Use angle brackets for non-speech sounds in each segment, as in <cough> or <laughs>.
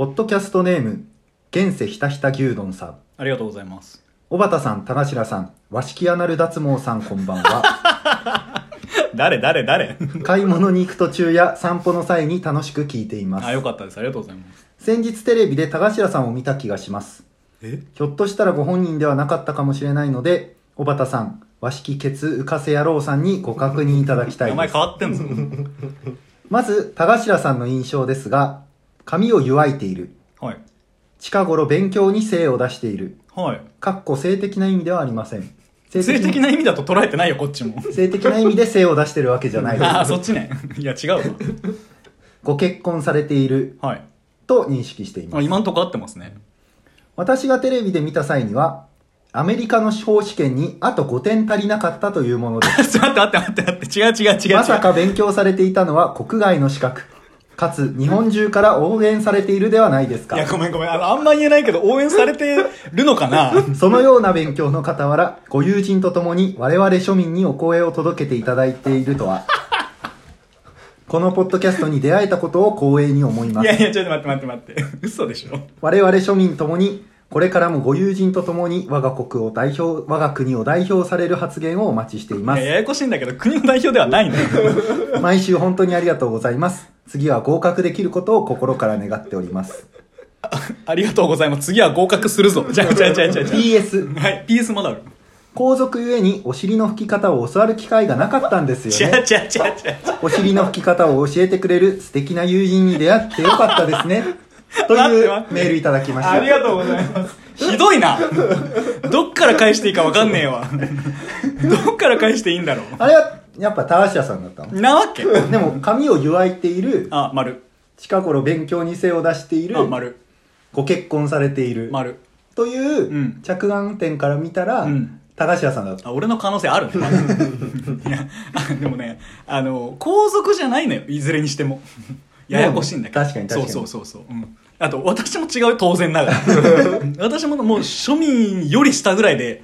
ポッドキャストネーム、現世ひたひた牛丼さん。ありがとうございます。小畑さん、田頭さん、和式アナル脱毛さん、こんばんは。誰 <laughs> 誰誰？<laughs> 買い物に行く途中や散歩の際に楽しく聞いていますあ、。よかったです。ありがとうございます。先日テレビで田頭さんを見た気がします。え？ひょっとしたらご本人ではなかったかもしれないので、小畑さん、和式ケツ浮かせ野郎さんにご確認いただきたいです名前変。わってんぞ。<laughs> まず、田頭さんの印象ですが、髪を湯わいている。はい。近頃勉強に精を出している。はい。かっこ性的な意味ではありません。性性的な意味だと捉えてないよ、こっちも。性的な意味で精を出してるわけじゃない <laughs> ああ。そっちね。<laughs> いや、違うわ。ご結婚されているはい。と認識しています。あ今んとこ合ってますね。私がテレビで見た際には、アメリカの司法試験にあと5点足りなかったというものです。<laughs> ちょっと待って待って待って。違う違う違う違う。まさか勉強されていたのは国外の資格。かつ、日本中から応援されているではないですかいや、。ごめんごめん。あの、あんま言えないけど、応援されてるのかな？<laughs> そのような勉強の傍ら、ご友人と共に我々庶民にお声を届けていただいているとは、<laughs> このポッドキャストに出会えたことを光栄に思います。いやいや、ちょっと待って待って待って。嘘でしょ我々庶民ともに、これからもご友人と共に我が国を代表、我が国を代表される発言をお待ちしています。いやややこしいんだけど、国の代表ではないのよ。<laughs> 毎週本当にありがとうございます。次は合格できることを心から願っております。ありがとうございます。次は合格するぞ。じゃあ、じゃあ、じゃあ、じゃあ。PS、あはい、PS モダル。皇族ゆえにお尻の拭き方を教わる機会がなかったんですよね。お尻の拭き方を教えてくれる素敵な友人に出会ってよかったですね。<laughs> というメールいただきました。ありがとうございます。ひどいな。どっから返していいかわかんねえわ。どっから返していいんだろあれは、やっぱ田橋さんだったのう。なわけ？でも、髪を湯わいている、あ、丸。近頃勉強に精を出しているあ、、丸。ご結婚されている、丸。という、ん着眼点から見たら、うん高橋さんだった。あ、俺の可能性あるね。<laughs> いや、あでもね、あの、皇族じゃないのよ。いずれにしても。ややこしいんだけど。確かに確かにそうそうそうそう。うん。あと、私も違うよ、当然ながら。<laughs> 私ももう庶民より下ぐらいで、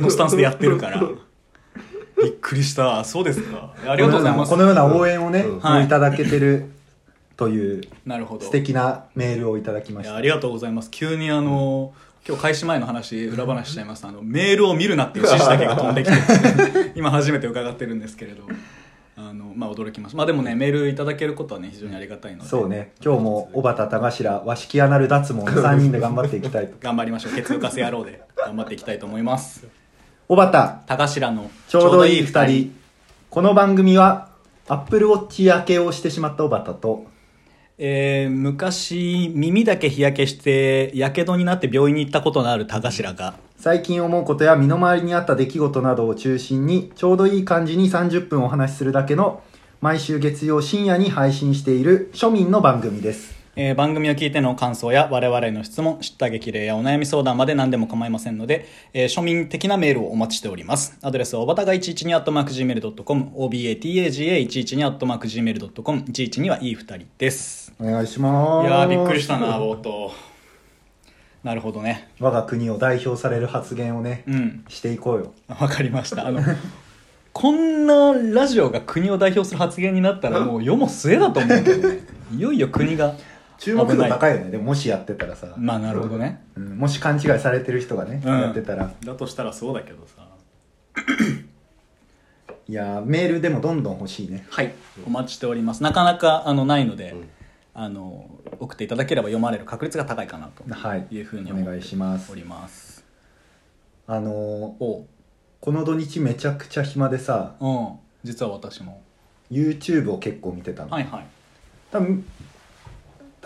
のスタンスでやってるから。びっくりした。そうですか。ありがとうございます。このような応援をね、うんはいいただけてるというなるほど。素敵なメールをいただきました。ありがとうございます急にあの今日開始前の話裏話しちゃいますあのメールを見るなっていう指示だけが飛んできて今初めて伺ってるんですけれどあのまあ驚きましたまあでもねメールいただけることはね非常にありがたいので。そうね、今日も小畑田頭、和式アナル脱毛3 <laughs> 人で頑張っていきたいと。頑張りましょう。血浮かせ野郎で。頑張っていきたいと思います。小畑、高頭のちょうどいい二人。この番組は、アップルウォッチ焼けをしてしまった小畑と、えー、昔耳だけ日焼けしてやけどになって病院に行ったことのある高頭が最近思うことや身の回りにあった出来事などを中心に、ちょうどいい感じに30分お話しするだけの、毎週月曜深夜に配信している庶民の番組です。えー番組を聞いての感想や我々への質問、知った激励やお悩み相談まで何でも構いませんので、えー庶民的なメールをお待ちしております。アドレスはおばたが112 at mark gmail.com、obataga112 at mark gmail.com、112はいい二人です。お願いします。いやーびっくりしたな、冒頭。なるほどね。我が国を代表される発言をね、うん。していこうよ。わかりました。あの、こんなラジオが国を代表する発言になったらもう世も末だと思うけどね。<laughs> いよいよ国が。注目度高いよね。でももしやってたらさ、まあなるほどね。うんもし勘違いされてる人がね、うんやってたら。だとしたらそうだけどさ。いやーメールでもどんどん欲しいね。はい、お待ちしております。なかなかあのないので、うんあの送っていただければ読まれる確率が高いかなとはい。いうふうにお願い思ってしますお。ります。あのーおこの土日めちゃくちゃ暇でさ、うん、実は私も。YouTube を結構見てたの。はいはい。多分、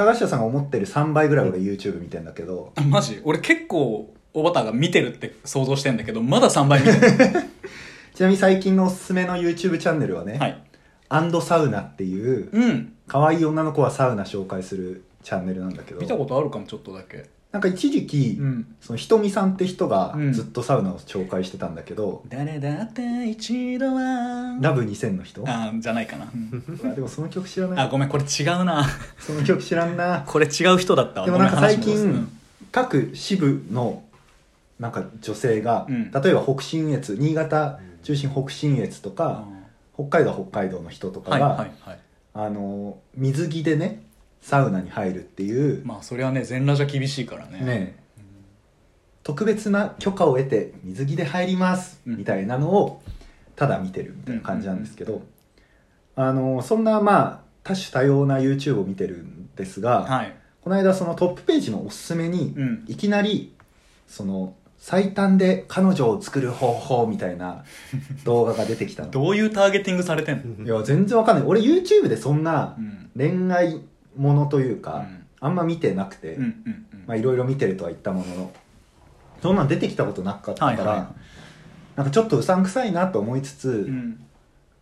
高下さんが思ってる3倍ぐらい俺 YouTube 見てんだけど、あマジ？俺結構、おばたが見てるって想像してんだけど、まだ3倍見てる。<laughs> ちなみに最近のおすすめの YouTube チャンネルはね、はい。アンドサウナっていう、うん。可愛い女の子はサウナ紹介するチャンネルなんだけど、見たことあるかも、ちょっとだけ。なんか一時期、うん。そのひとみさんって人がうんずっとサウナを紹介してたんだけど、誰だって一度は。ラブ2000の人？ああ、じゃないかな。でもその曲知らないあ、ごめん、これ違うな。その曲知らんなこれ違う人だったわ。でもなんか最近各支部のなんか女性が、うん例えば北信越新潟中心北信越とか、北海道は北海道の人とかが、はいはいはい。あの水着でねサウナに入るっていう、まあそれはね全裸じゃ厳しいからね。ね。特別な許可を得て水着で入りますうん。みたいなのをただ見てるみたいな感じなんですけど、あのそんなまあ多種多様な YouTube を見てるんですが、はい。この間そのトップページのおすすめに、うん。いきなりその最短で彼女を作る方法みたいな <laughs> 動画が出てきたの。どういうターゲティングされてんの？いや全然わかんない。俺 YouTube でそんなうん。恋愛ものというか、うん。あんま見てなくて、いろいろ見てるとは言ったもののそんなん出てきたことなかったから、はいはなんかちょっとうさんくさいなと思いつつ、いうん。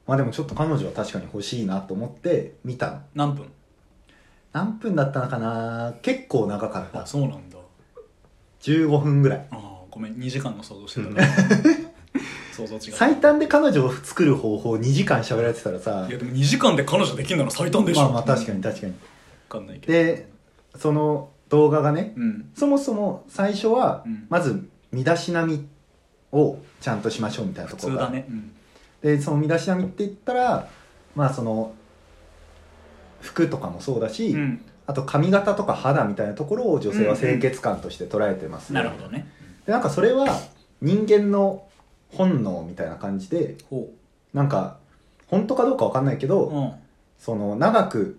まあでもちょっと彼女は確かに欲しいなと思って見たの。何分？何分だったのかな？結構長かった。あそうなんだ。15分ぐらい。ああごめん。2時間の想像してた <laughs> 想像違う。最短で彼女を作る方法2時間喋られてたらさいやでも2時間で彼女できるなら最短でしょ。まあまあ確かに確かに。分かんないけど。でその動画がねうん。そもそも最初はうん。まず身だしなみをちゃんとしましょうみたいなと普ころが。ね。うん。でその身だしなみって言ったらまあその服とかもそうだし、うん。あと髪型とか肌みたいなところを女性は清潔感として捉えてます、なるほどね。でなんかそれは人間の本能みたいな感じでほなんか本当かどうかわかんないけど、ううん。その長く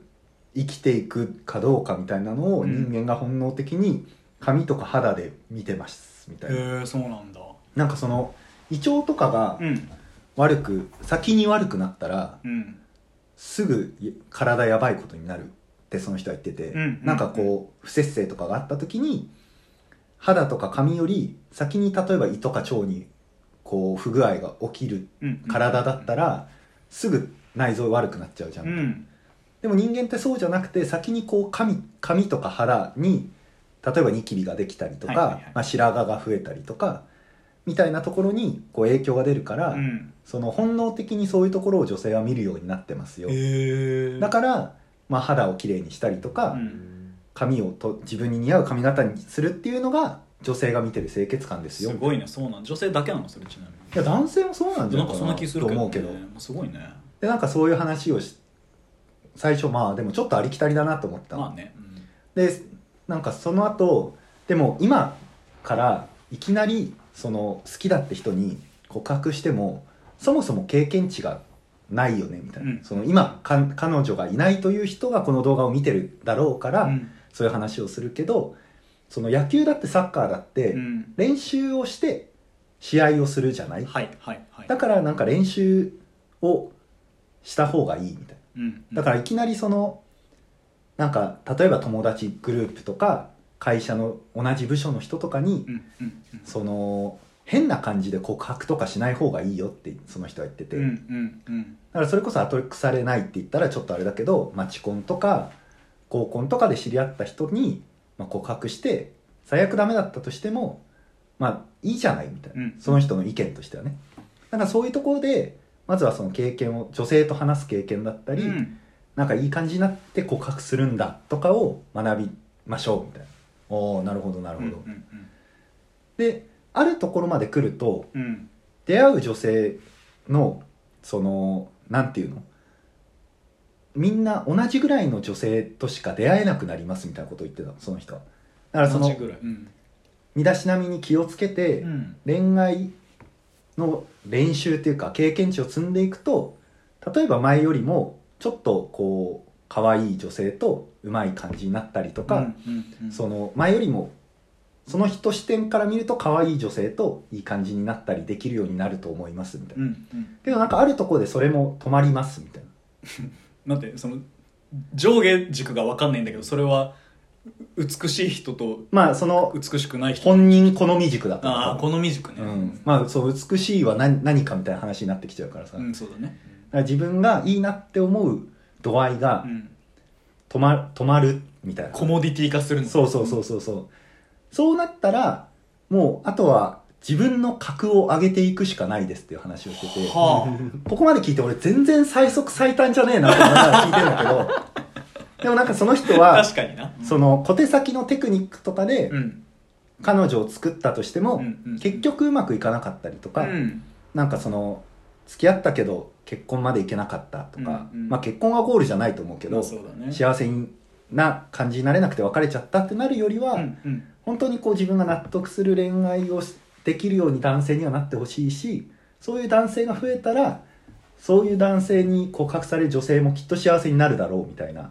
生きていくかどうかみたいなのをうん人間が本能的に髪とか肌で見てますみたいな、へえそうなんだ。なんかその胃腸とかがうん。悪く先に悪くなったらうん。すぐ体やばいことになるってその人は言ってて、うんなんかこう不摂生とかがあった時に肌とか髪より先に例えば胃とか腸にこう不具合が起きるうん。体だったらすぐ内臓悪くなっちゃうじゃん、うんでも人間ってそうじゃなくて先にこう髪髪とか肌に例えばニキビができたりとか、はいはいはい。まあ、白髪が増えたりとかみたいなところにこう影響が出るから、うん。その本能的にそういうところを女性は見るようになってますよ、だから、まあ、肌をきれいにしたりとか、うん。髪をと自分に似合う髪型にするっていうのが女性が見てる清潔感ですよ。すごいね。そうなん。女性だけなの？それちなみに。いや男性もそうなんじゃなかそんななんいかなと思うけど。すごいね。でなんかそういう話をし最初まあでもちょっとありきたりだなと思ったの。まあね、うんでなんかその後でも今からいきなりその好きだって人に告白してもそもそも経験値がないよねみたいな、うん。その今か彼女がいないという人がこの動画を見てるだろうから、うん。そういう話をするけどその野球だってサッカーだってうん。練習をして試合をするじゃない、はいはいはい。だからなんか練習をした方がいいみたいな。うん。だからいきなりそのなんか例えば友達グループとか会社の同じ部署の人とかにうんうんうん。その変な感じで告白とかしない方がいいよってその人は言ってて、うんうんうん。だからそれこそ後腐れないって言ったらちょっとあれだけどマチコンとか合コンとかで知り合った人に、まあ、告白して最悪ダメだったとしてもまあいいじゃないみたいな、うん。その人の意見としてはね。だからそういうところでまずはその経験を女性と話す経験だったり、うん。なんかいい感じになって告白するんだとかを学びましょうみたいな。おおなるほどなるほど、うんうんであるところまで来るとうんうん。出会う女性のそのなんていうの？みんな同じぐらいの女性としか出会えなくなりますみたいなことを言ってたのその人は。だからその同じぐらい。うん。身だしなみに気をつけて、うん。恋愛の練習っていうか経験値を積んでいくと例えば前よりもちょっとこう可愛い女性とうまい感じになったりとか、その前よりもその人視点から見ると可愛い女性といい感じになったりできるようになると思いますみたいな、うんうん。けどなんかあるところでそれも止まりますみたいな。<laughs> なんてその上下軸が分かんないんだけどそれは美しい人とまあその美しくない人。本人好み軸だったああ好み軸ね。うん、まあそう美しいは何何かみたいな話になってきちゃうからさ、うんそうだね。だから自分がいいなって思う度合いがうん。止ま止まるみたいな。コモディティ化するそうそうそうそうそう。そうなったらもうあとは自分の格を上げていくしかないですっていう話をしてて、はここまで聞いて俺全然最速最短じゃねえなって聞いてるんだけどでもなんかその人あは確かにな。その小手先のテクニックとかでうん。彼女を作ったとしても、うんうん結局うまくいかなかったりとか、うん。なんかその付き合ったけど結婚までいけなかったとか、うんうんまあ結婚がゴールじゃないと思うけど、まあそうだね。幸せにな感じになれなくて別れちゃったってなるよりは、うんうん。本当にこう自分が納得する恋愛をしできるように男性にはなってほしいしそういう男性が増えたらそういう男性に告白される女性もきっと幸せになるだろうみたいなうん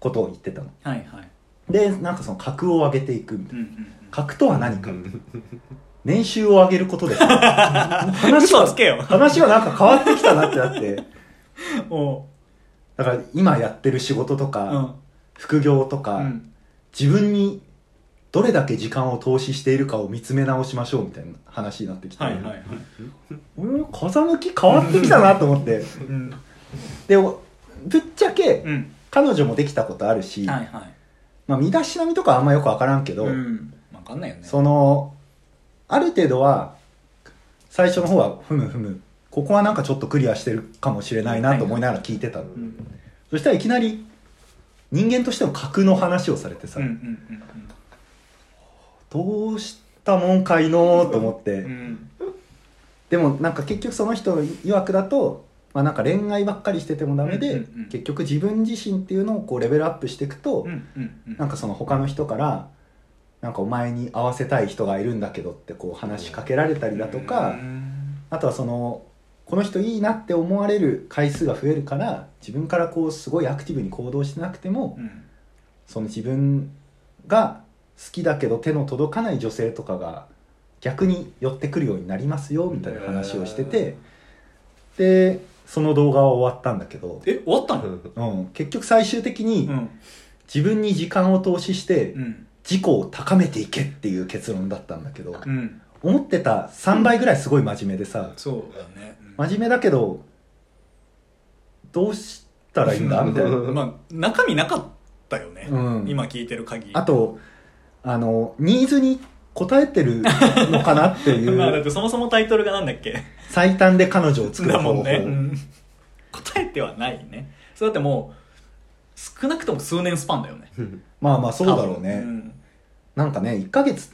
ことを言ってたの。はいはい。でなんかその格を上げていくみたいな。うんうん格とは何か。年収を上げることで。す話は嘘つけよ。話はなんか変わってきたなってなって。うんお。うだから今やってる仕事とか、うん。副業とか、うん。自分にどれだけ時間を投資しているかを見つめ直しましょうみたいな話になってきて、はいはいはい。<laughs> うん風向き変わってきたなと思って。うん。でおぶっちゃけうん彼女もできたことあるし、はいはい。まあ、身だしなみとかはあんまよく分からんけど、うん。分かんないよね。そのある程度は最初の方はふむふむここはなんかちょっとクリアしてるかもしれないなと思いながら聞いてたの、うん。そしたらいきなり人間としての格の話をされてさ、うんうんどうしたもんかいのと思って、うんうん。でもなんか結局その人曰くだと、まあ、なんか恋愛ばっかりしててもダメで、うんうんうん結局自分自身っていうのをこうレベルアップしていくと、うんうんうん。なんかその他の人からなんかお前に会わせたい人がいるんだけどってこう話しかけられたりだとか、うん。あとはそのこの人いいなって思われる回数が増えるから自分からこうすごいアクティブに行動してなくても、うん。その自分が好きだけど手の届かない女性とかが逆に寄ってくるようになりますよみたいな話をしててでその動画は終わったんだけど、え終わったの？うん、結局最終的にうん。自分に時間を投資してうん。自己を高めていけっていう結論だったんだけど。うん。思ってた3倍ぐらいすごい真面目でさ。そうだね。真面目だけどどうしたらいいんだ？<laughs> みたいな。まあ中身なかったよね。うん。今聞いてる限り。あとあのニーズに応えてるのかなってい <laughs> まあだっうてそもそもタイトルがなんだっけ？最短で彼女を作る方法。だもんね、うん。答えてはないね。それだってもう少なくとも数年スパンだよね。まあまあそうだろう多ね、分なんかね1ヶ月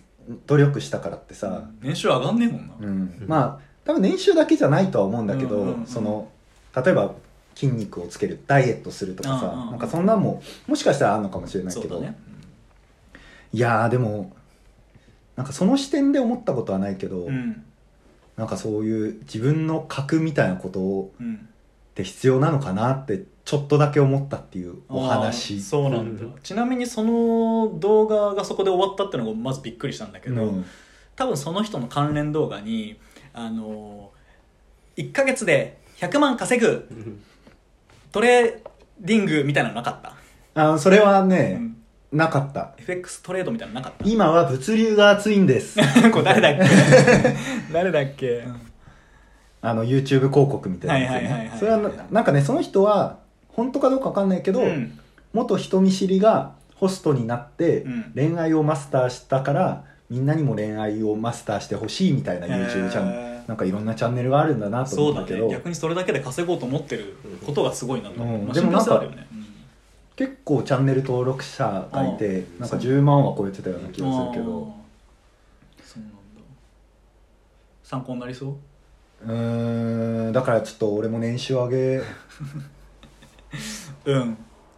努力したからってうんさ、年収上がんねえもんな、うん。まあ多分年収だけじゃないとは思うんだけど、うんうんうん。その例えば筋肉をつけるダイエットするとかさ、うんうんうん。なんかそんなんももしかしたらあるのかもしれないけど、そうだね。いやーでもなんかその視点で思ったことはないけど、うん。なんかそういう自分の格みたいなことをうん。って必要なのかなってちょっとだけ思ったっていうお話。そうなんだ。ちなみにその動画がそこで終わったっていうのがまずびっくりしたんだけど、うん。多分その人の関連動画にあの1ヶ月で100万稼ぐトレーディングみたいなのなかった、あそれはうね、ん、なかった。FX トレードみたいなのなかっ今は物流が熱いんです。た <laughs> これ誰だっけ？<laughs> 誰だっけ、あの YouTube 広告みたいなそれはななんかねその人は本当かどうか分かんないけど、うん。元人見知りがホストになってうん。恋愛をマスターしたからみんなにも恋愛をマスターしてほしいみたいな YouTube チャンネル。なんかいろんなチャンネルがあるんだなと思ったけど、ね。逆にそれだけで稼ごうと思ってることがすごいなと思う、うん。まあでもなんかね結構チャンネル登録者がいてあなんか10万は超えてたような気うんがするけど。そうなんだ。参考になりそう？うーんだからちょっと俺も年収上げ。<laughs> うん。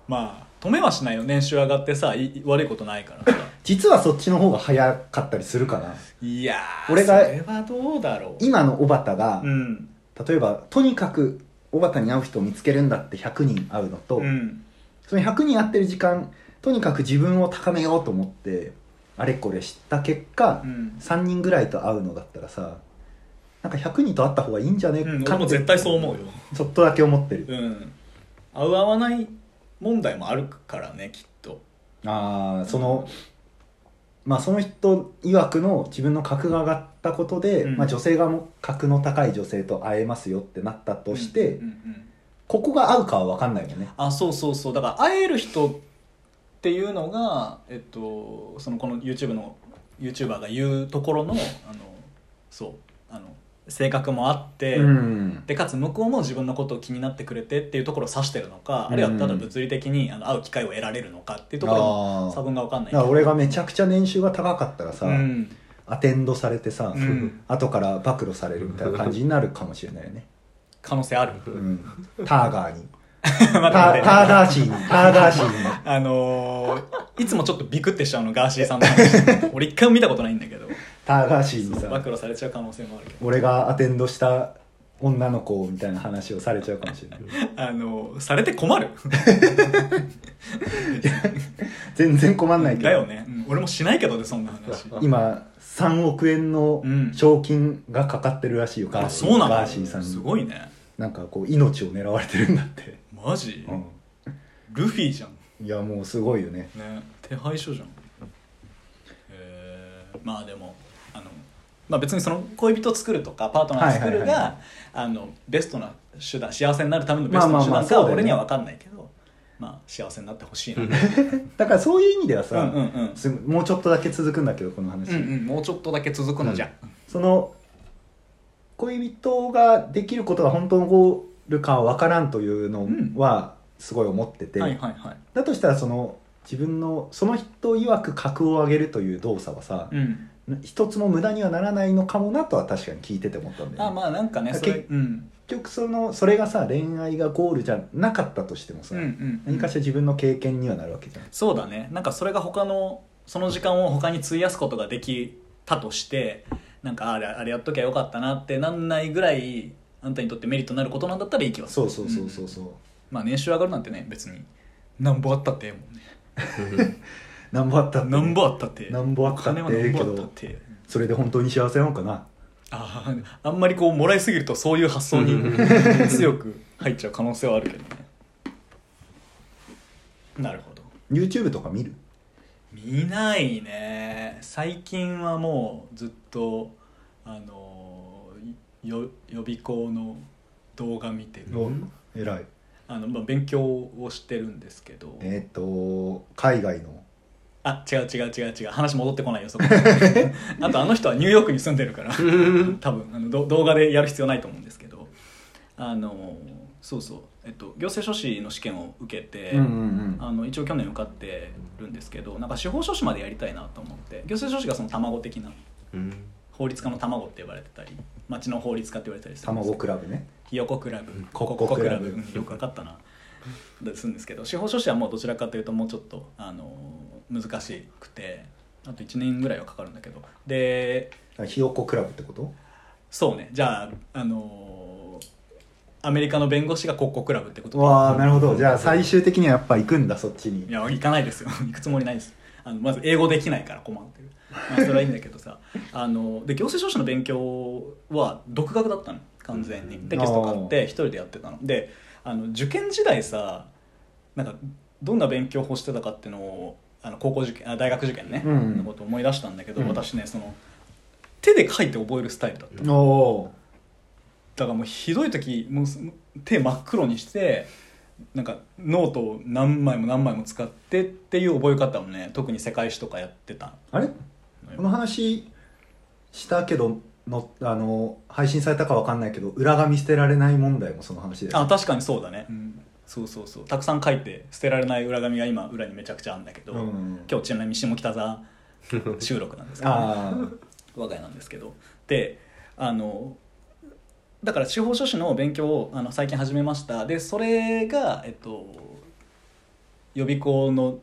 まあ止めはしないよ。年収上がってさい悪いことないからさ。<laughs> 実はそっちの方が早かったりするかな。いやー俺がそれはどうだろう。今の小畑が、うん。例えばとにかく小畑に会う人を見つけるんだって100人会うのと、うんその100人会ってる時間とにかく自分を高めようと思ってあれこれ知った結果、うん。3人ぐらいと会うのだったらさなんか100人と会った方がいいんじゃね？えうん、かって俺も絶対そう思うよ。ちょっとだけ思ってる、うん。合う合わない問題もあるからねきっと。ああその、まあその人曰くの自分の格が上がったことで、うん。まあ、女性側も格の高い女性と会えますよってなったとして、うんうんうんここが合うかは分かんないよね。あそうそうそう。だから会える人っていうのがえっとそのこの YouTube の YouTuber が言うところのあのそうあの性格もあって、うん。でかつ向こうも自分のことを気になってくれてっていうところを指してるのか、うん。あるいはただ物理的にあの会う機会を得られるのかっていうところあもー差分が分かんない。俺がめちゃくちゃ年収が高かったらさ、うん。アテンドされてさ、うん。後から暴露されるみたいな感じになるかもしれないよね、可能性あるうん、ターガーに。<laughs> タ待って待って。ターガーシーに。ターガーシーに。あのー、いつもちょっとビクってしちゃうのガーシーさんの話。<laughs> 俺一回も見たことないんだけど。ターガーシーに暴さ露されちゃう可能性もあるけど。俺がアテンドした女の子みたいな話をされちゃうかもしれない。あのー、されて困る。<laughs> 全然困んないけど。だよね、うん。俺もしないけどねそんな話。今3億円のうん。賞金がかかってるらしいよ、ガーあシー。そうなの？ガーシーさんに。すごいねなんかこう命を狙われてるんだって、マジ、うん、ルフィじゃん。いやもうすごいよね。ね手配書じゃん。えー、まあでもあの、まあ、別にその恋人作るとかパートナー作るはいはいはいがあのベストな手段幸せになるためのベストな手まあまあまあ段かそうだよね。は俺には分かんないけどまあ幸せになってほしいな。<laughs> だからそういう意味ではさ、うんうんうん。すもうちょっとだけ続くんだけどこの話、うんうんもうちょっとだけ続くのじゃ、その恋人ができることが本当のゴールかは分からんというのはすごい思ってて、はいはいはい。だとしたらその自分のその人曰く格を上げるという動作はさ、うん。一つも無駄にはならないのかもなとは確かに聞いてて思ったんだよ、ね、あまあなんかねそけれうん。結局そのそれがさ恋愛がゴールじゃなかったとしてもさ、うんうん。何かしら自分の経験にはなるわけじゃん。そうだね。なんかそれが他のその時間を他に費やすことができたとしてなんかあれあれやっときゃよかったなってなんないぐらいあんたにとってメリットになることなんだったらいい気はする。そうそうそうそうそう、まあ年収上がるなんてね別に。なんぼあったってええもんね。なんぼあったってね、なんぼあったってなんぼあったって金はなんぼあけどったってそれで本当に幸せなのかな？あーあんまりこうもらいすぎるとそういう発想に強く入っちゃう可能性はあるけどね。なるほど。YouTube とか見る？見ないね。最近はもうずっとあのいよ予備校の動画見てる。お偉い。あの、まあ、勉強をしてるんですけど。えっ、と海外の。あ違う違う違う違う。話戻ってこないよそこ。<laughs> あとあの人はニューヨークに住んでるから。多分あのど動画でやる必要ないと思うんですけど。あのそうそう、えっと、行政書士の試験を受けて、うんうんうん。あの一応去年受かってるんですけどなんか司法書士までやりたいなと思って。行政書士がその卵的なうん法律家の卵って呼ばれてたり町の法律家って言われたりするんです卵クラブね。ひよこクラブ。コココクラブ。よく分かったな。でするんですけど司法書士はもうどちらかというともうちょっとあの難しくてあと1年ぐらいはかかるんだけど。でひよこクラブってこと？そうね。じゃああのアメリカの弁護士がコッコクラブってこと。でわあなるほど。じゃあ最終的にはやっぱ行くんだそっちに。いや行かないですよ。<laughs> 行くつもりないです。あのまず英語できないから困ってる、まあ、それはいいんだけどさ。あので行政書士の勉強は独学だったの完全に。テキスト買って一人でやってたの。であの受験時代さなんかどんな勉強法してたかっていうのをあの高校受験あ大学受験ね、うんのことを思い出したんだけど、うん私ねその手で書いて覚えるスタイルだっただからもうひどい時もう手真っ黒にしてなんかノートを何枚も何枚も使ってっていう覚え方をね特に世界史とかやってたあれ？のこの話したけどのあの配信されたかわかんないけど裏紙捨てられない問題もその話であ確かにそうだね、そうそうそう。たくさん書いて捨てられない裏紙が今裏にめちゃくちゃあるんだけど、うん。今日ちなみに下北沢 <laughs> 収録なんですけど、あ我が家なんですけど。であのだから司法書士の勉強をあの最近始めました。でそれが、えっと、予備校の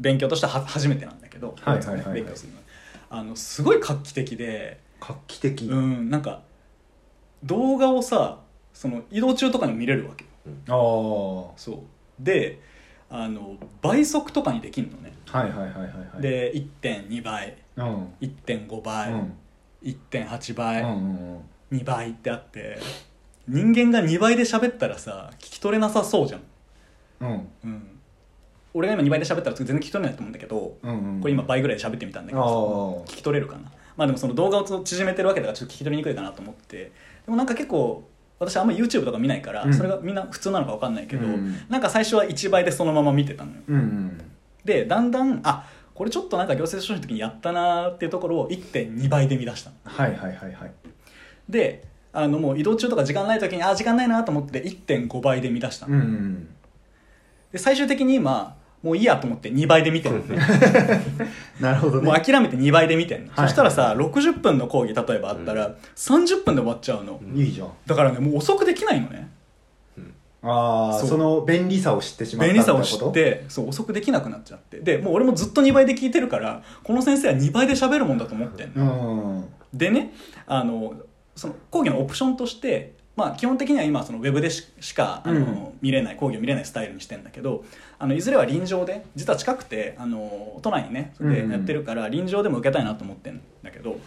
勉強としては初めてなんだけど、はいはいはいはい。勉強するのあのすごい画期的で、あ画期的、うん、なんか動画をさその移動中とかにも見れるわけよ。ああはそう。であの倍速とかにできるのね、いはいはいはいはい。で1.2倍うん。1.5倍、うん。1.8う倍、んうん。2倍ってあって人間が2倍で喋ったらさ聞き取れなさそうじゃん、うん。うん、俺が今2倍で喋ったら全然聞き取れないと思うんだけど、うんうん。これ今倍ぐらいで喋ってみたんだけあど聞き取れるかな。まあでもその動画を縮めてるわけだからちょっと聞き取りにくいかなと思って。でもなんか結構私あんま YouTube とか見ないから、うん。それがみんな普通なのか分かんないけど、うんなんか最初は1倍でそのまま見てたの。ようんうん。でだんだんあこれちょっとなんか行政書士の時にやったなーっていうところを1.2倍で見出したの。はいはいはいはい。であのもう移動中とか時間ない時にあ時間ないなと思って1.5倍で見出したの、うんうんで最終的に今もういいやと思って2倍で見てるの。ね <laughs> なるほどね。もう諦めて2倍で見てんの、はいそしたらさ60分の講義例えばあったら30分で終わっちゃうの、いいじゃん。だからねもう遅くできないのね。ああその便利さを知ってしまった便利さを知ってそう遅くできなくなっちゃって。でもう俺もずっと2倍で聞いてるからこの先生は2倍で喋るもんだと思ってんの、うん。でねあのその講義のオプションとして、まあ、基本的には今そのウェブでししかあの、うん。見れない講義を見れないスタイルにしてんだけどあのいずれは臨場で実は近くてあの都内にねでうんうん。やってるから臨場でも受けたいなと思ってんだけど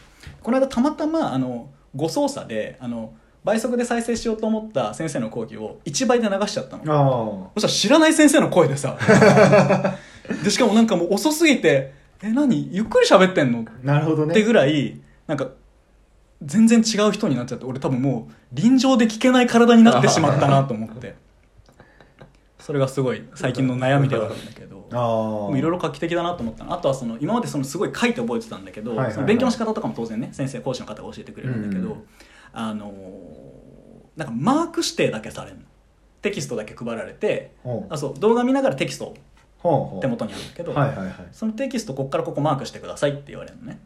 この間たまたまあの誤操作であの倍速で再生しようと思った先生の講義を1倍で流しちゃったの。あそしたら知らない先生の声でさ <laughs> でしかもなんかもう遅すぎて「え何？ゆっくり喋ってんの?」あなるほどね。ってぐらいなんか全然違う人になっちゃって俺多分もう臨場で聞けない体になってしまったなと思って。<laughs> それがすごい最近の悩みではあるんだけどいろいろ画期的だなと思ったの。あとはその今までそのすごい書いて覚えてたんだけど、その勉強の仕方とかも当然ね先生講師の方が教えてくれるんだけど、うんあのーなんかマーク指定だけされるの。テキストだけ配られてあそう動画見ながらテキスト手元にあるんだけど、はいはいはい。そのテキストここからここマークしてくださいって言われるのね。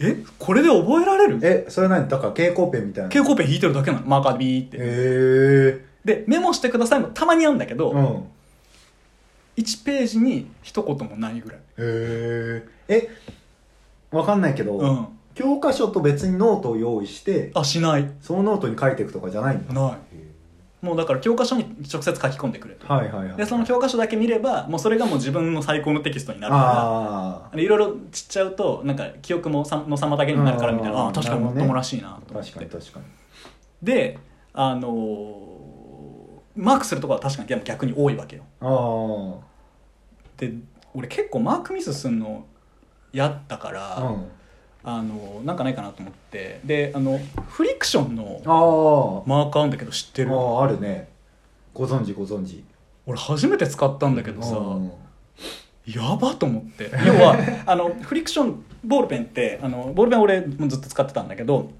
へええこれで覚えられる？えそれ何？だから蛍光ペンみたいな。蛍光ペン引いてるだけなの。マーカーでビーって、へえでメモしてくださいもたまにあるんだけど、うん。1ページに一言もないぐらい。へええわかんないけど、うん。教科書と別にノートを用意してあしない。そのノートに書いていくとかじゃないんだ。ないもうだから教科書に直接書き込んでくれと、はいはいはい。でその教科書だけ見ればもうそれがもう自分の最高のテキストになるかあらいろいろちっちゃうとなんか記憶もさの妨げになるからみたいな。うん。ああ確かにもっともらしいなとあ思って、確かに確かに。であのーマークするところは確かに逆に多いわけよ。あで俺結構マークミスすんの嫌だから、あうんあのなんかないかなと思って。であのフリクションのマー。カーあるんだけど知ってる？あーあるね。ご存知ご存知。俺初めて使ったんだけどさ、うん。やばと思って。要はあのフリクションボールペンってあのボールペン俺もずっと使ってたんだけど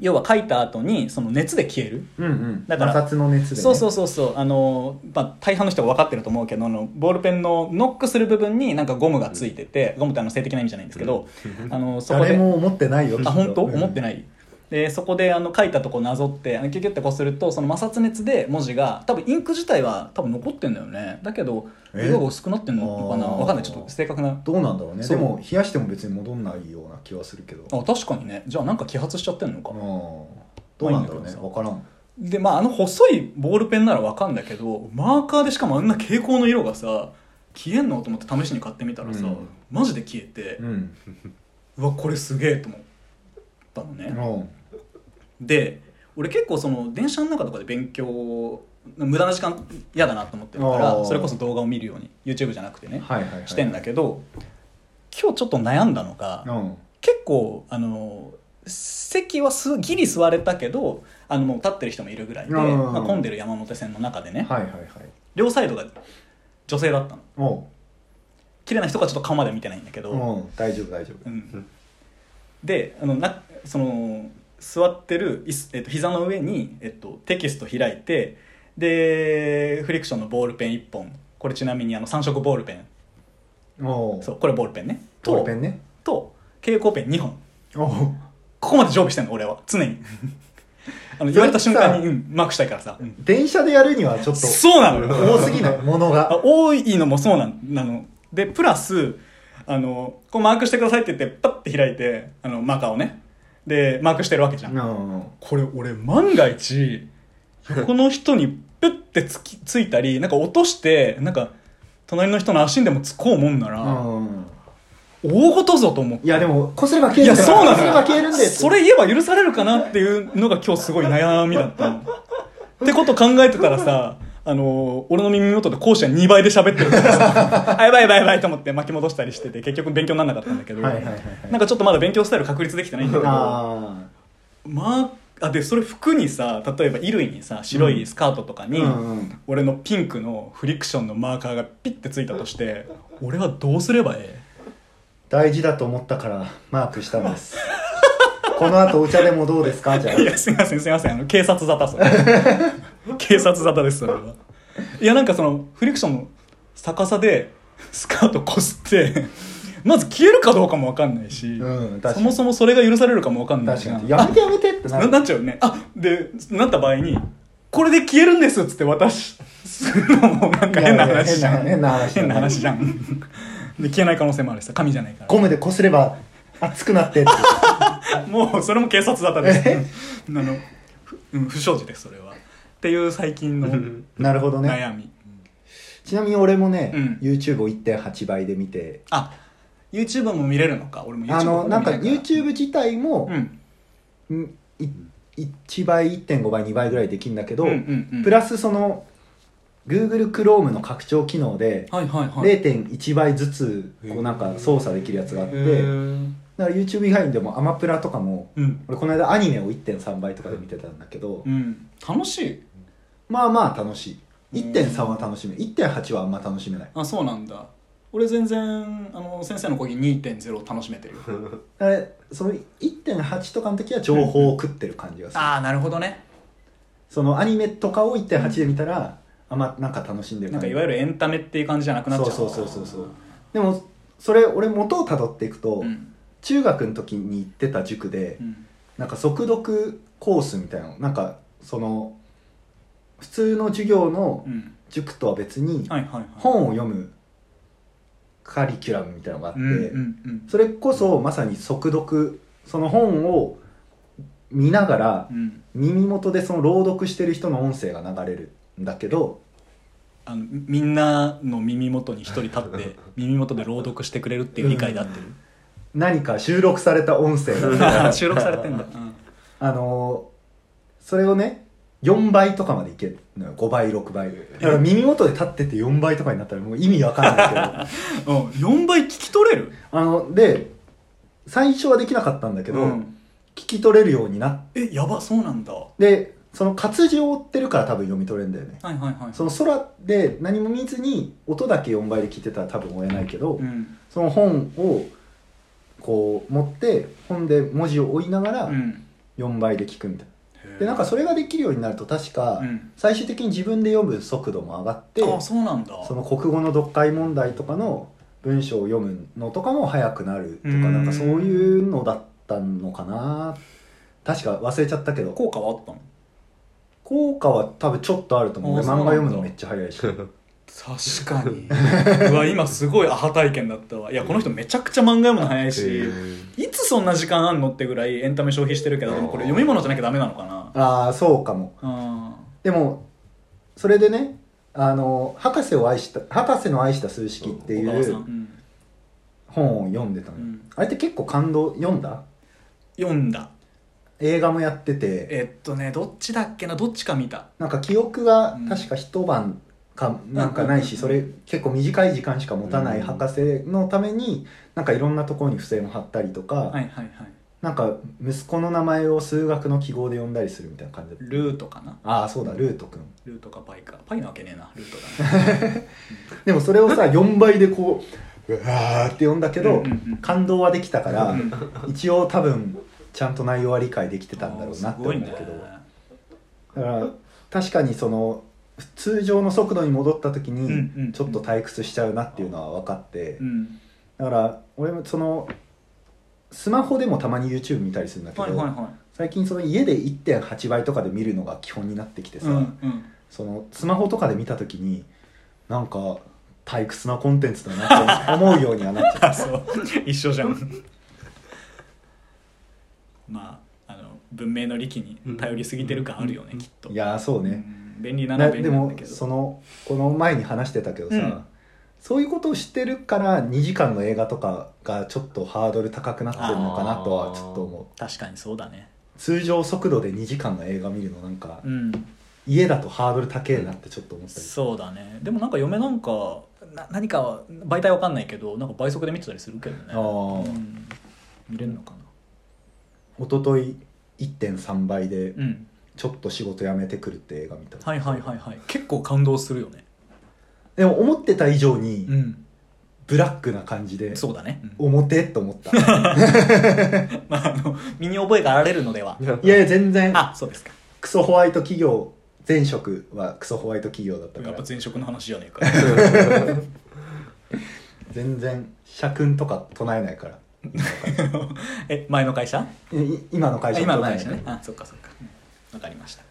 要は書いた後にその熱で消える。うんうん。だから摩擦の熱で、ね、そうそうそうそう。あの、まあ、大半の人が分かってると思うけどあのボールペンのノックする部分になんかゴムがついてて、ゴムってあの性的な意味じゃないんですけど、あのそこで誰も思ってないよあ本当、思っていないでそこであの書いたとこなぞってあのキュキュってこうするとその摩擦熱で文字が多分インク自体は多分残ってんだよね。だけどえ？色が薄くなってんのかな？分かんない。ちょっと正確な。どうなんだろうね。でも冷やしても別に戻んないような気はするけど。あ確かにね。じゃあなんか揮発しちゃってんのか。うんどうなんだろうね。分からん。でまああの細いボールペンなら分かんだけどマーカーでしかもあんな蛍光の色がさ消えんの？と思って試しに買ってみたらさ、うん。マジで消えて、うん。うわこれすげえと思ったのね、うん。で俺結構その電車の中とかで勉強無駄な時間嫌だなと思ってるからそれこそ動画を見るように YouTube じゃなくてね、はいはいはい。してんだけど今日ちょっと悩んだのが、うん。結構あの席はすギリ座れたけどあのもう立ってる人もいるぐらいで、うん。まあ、混んでる山手線の中でね、はいはいはい。両サイドが女性だったの。綺麗な人がちょっと顔まで見てないんだけど、うん。大丈夫大丈夫。うんであのなその座ってる椅子、えっと、膝の上に、えっと、テキスト開いてでフリクションのボールペン1本。これちなみにあの3色ボールペン。そうこれボールペンね。とボールペンね。と蛍光ペン2本。ここまで常備してんの俺は。常に。<laughs> あの言われた瞬間に、うん、マークしたいからさ、うん。電車でやるにはちょっとそうなのよ。多すぎないもの <laughs> あが多いのもそうなんなの。でプラスあのこうマークしてくださいって言ってパッて開いてあのマーカーをね。でマークしてるわけじゃん、うんこれ俺万が一横の人にプッてつきついたりなんか落としてなんか隣の人の足にでもつこうもんなら、うん大事ぞと思って。いやでもこすれば消いえるんだよやそうなのこすれば消えるんだよ。それ言えば許されるかなっていうのが今日すごい悩みだったの。ってこと考えてたらさあの俺の耳元で講師は2倍で喋ってるからさ。<laughs> あやばいやばいやばいと思って巻き戻したりしてて結局勉強にならなかったんだけど、はいはいはい。はいなんかちょっとまだ勉強スタイル確立できてないんだけどあまああでそれ服にさ例えば衣類にさ白いスカートとかに、うんうん。俺のピンクのフリクションのマーカーがピッてついたとして俺はどうすればええ？大事だと思ったからマークしたんです。<laughs> この後お茶でもどうですか？じゃあ。いやすいませんすいません。あの警察沙汰それ <laughs> 警察沙汰ですそれは。いやなんかそのフリクションの逆さでスカートこすってまず消えるかどうかも分かんないし、うんそもそもそれが許されるかも分かんないしやめてやめてってなる。ななっちゃうよね。あでなった場合にこれで消えるんですっつって渡しするのもなんか変な話じゃん。変な話変な話じゃん。で消えない可能性もあるしさ紙じゃないから。ゴムで擦れば熱くなってって。<laughs> もうそれも警察沙汰です。あのふうん不祥事ですそれはっていう最近のなるほどね。悩み。ちなみに俺もね、うん。YouTube を1.8倍で見て。あ YouTube も見れるのか？俺も YouTube あのなんか YouTube 自体もう、ん。んい1倍1.5倍2倍ぐらいできるんだけど、うんうんうん。プラスその Google Chrome の拡張機能ではいはいはい。0.1倍ずつこうなんか操作できるやつがあってだから YouTube 以外にでもアマプラとかもうん。俺この間アニメを1.3倍とかで見てたんだけど、うん。楽しいまあまあ楽しい。1.3は楽しめ1.8はあんま楽しめない。あそうなんだ。俺全然あの先生の講義2.0楽しめてるよ。<laughs> あれその1.8とかの時は情報を食ってる感じがする、ああなるほどね。そのアニメとかを1.8で見たらあんまなんか楽しんでるなんかいわゆるエンタメっていう感じじゃなくなっちゃう。そうそうそうそうそう。でもそれ俺元をたどっていくと、うん。中学の時に行ってた塾で、うん。なんか速読コースみたいなのなんかその普通の授業のうん。塾とは別にはいはいはい。本を読むカリキュラムみたいなのがあって、うんうんうん。それこそまさに速読。その本を見ながらうん。耳元でその朗読してる人の音声が流れるんだけどあのみんなの耳元に一人立って <laughs> 耳元で朗読してくれるっていう理解で合ってる、何か収録された音声が <laughs> 収録されてんだ、うん。あのーそれをね4倍とかまでいけるのよ。5倍6倍。だから耳元で立ってて4倍とかになったらもう意味わかんないけど。<laughs> うん、4倍聞き取れる？あので最初はできなかったんだけど、うん。聞き取れるようになっえやばそうなんだ。はてその活字を追ってるから多分読み取れるんだよね。いはいはい。その空で何も見ずに音だけ4倍で聞いてたら多分追えないけど、うん。その本をこう持って本で文字を追いながらうん。4倍で聞くみたいなでなんかそれができるようになると確かうん。最終的に自分で読む速度も上がってあそうなんだ。その国語の読解問題とかの文章を読むのとかも早くなるとかうん。なんかそういうのだったのかな。確か忘れちゃったけど。効果はあったの？効果は多分ちょっとあると思う。漫画読むのめっちゃ早いし。確かに。<laughs> うわ今すごいアハ体験だったわ。いやこの人めちゃくちゃ漫画読むの早いしいつそんな時間あんのってぐらいエンタメ消費してるけどでもこれ読み物じゃなきゃダメなのかなああそうかも。あでもそれでねあの博士を愛した博士の愛した数式っていう、うん。本を読んでたのよ、うん。あれって結構感動読んだ？読んだ。映画もやってて。えっとねどっちだっけな？どっちか見た。なんか記憶が確か一晩かなんかないしうん。それ結構短い時間しか持たない博士のためになんかいろんなところに付箋を貼ったりとか、はいはいはいなんか息子の名前を数学の記号で呼んだりするみたいな感じだった。ルートかな？ああそうだ。ルートくん。ルートかパイかパイなわけねえな。ルートだね <laughs> でもそれをさ4倍でこううわーって読んだけど、うんうんうん。感動はできたから、うん一応多分ちゃんと内容は理解できてたんだろうなって思うんだけど、だから確かにその通常の速度に戻った時うんうんにちょっと退屈しちゃうなっていうのは分かって、うん。だから俺もそのスマホでもたまに YouTube 見たりするんだけど、はいはいは最近その家で1.8倍とかで見るのが基本になってきてさ、いうんうん。そのスマホとかで見た時になんか退屈なコンテンツだなって思うようにはなっちゃあ <laughs> そう。一緒じゃん。まああの文明の利器に頼りすぎてる感あるよね、きっと。ういやーそうね、うん。便利な便利なんだけど。そのこの前に話してたけどさ、うんそういうことを知ってるから2時間の映画とかがちょっとハードル高くなってるのかなとはちょっと思う。確かにそうだね。通常速度で2時間の映画見るのなんかうん。家だとハードル高えなってちょっと思ったりそうだね。でもなんか嫁なんかな何かは媒体わかんないけどなんか倍速で見てたりするけどね。あー。うん。見れるのか一昨日1.3倍でなうん。ちょっと仕事辞めてくるって映画見た、はいはいはいはい。結構感動するよねでも思ってた以上にうん。ブラックな感じでそうだね、表と思った。<laughs> まああの身に覚えがあられるのでは。いやいや全然。あそうですか。クソホワイト企業前職はクソホワイト企業だったから。やっぱ前職の話じゃねえか。<laughs> 全然社訓とか唱えないから。<laughs> え前の会社？い今の会社あ今の会社ね。あそっかそっか。うん。わかりました。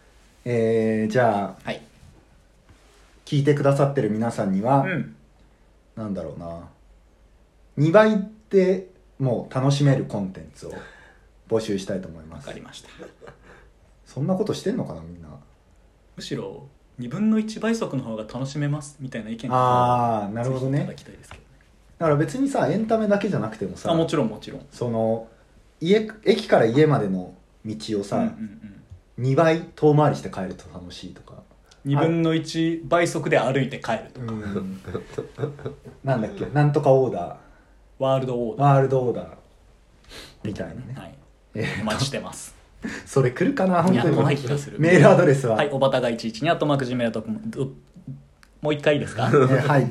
えー、じゃあはい聞いてくださってる皆さんには、うん。なんだろうな。2倍でもう楽しめるコンテンツを募集したいと思います。わかりました。そんなことしてんのかなみんな。むしろ2分の1倍速の方が楽しめますみたいな意見あーなるほどね。ね。だから別にさエンタメだけじゃなくてもさあもちろんもちろん。その家駅から家までの道をさ、うんうんうん。2倍遠回りして帰ると楽しいとか2分の1倍速で歩いて帰るとか、うん。なんだっけ？なんとかオーダワールドオーダー。ワールドオーダーみたいなね。ー、はい、えーお待ちしてます。それ来るかな？本当に。いや来ない気がする。メールアドレスは、はいおばたが112あとマーク Gmail.com どもう一回いいですか？えーはい。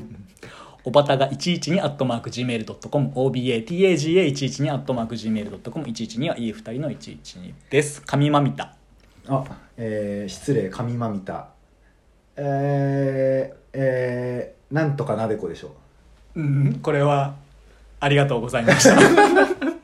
おばたが112アットマーク Gmail.com OBATAGA112 アットマーク Gmail.com 112はいい二人の112です。神まみた。あえー、失礼。神まみたえー、えー、なんとかなでこでしょう。んこれはありがとうございました。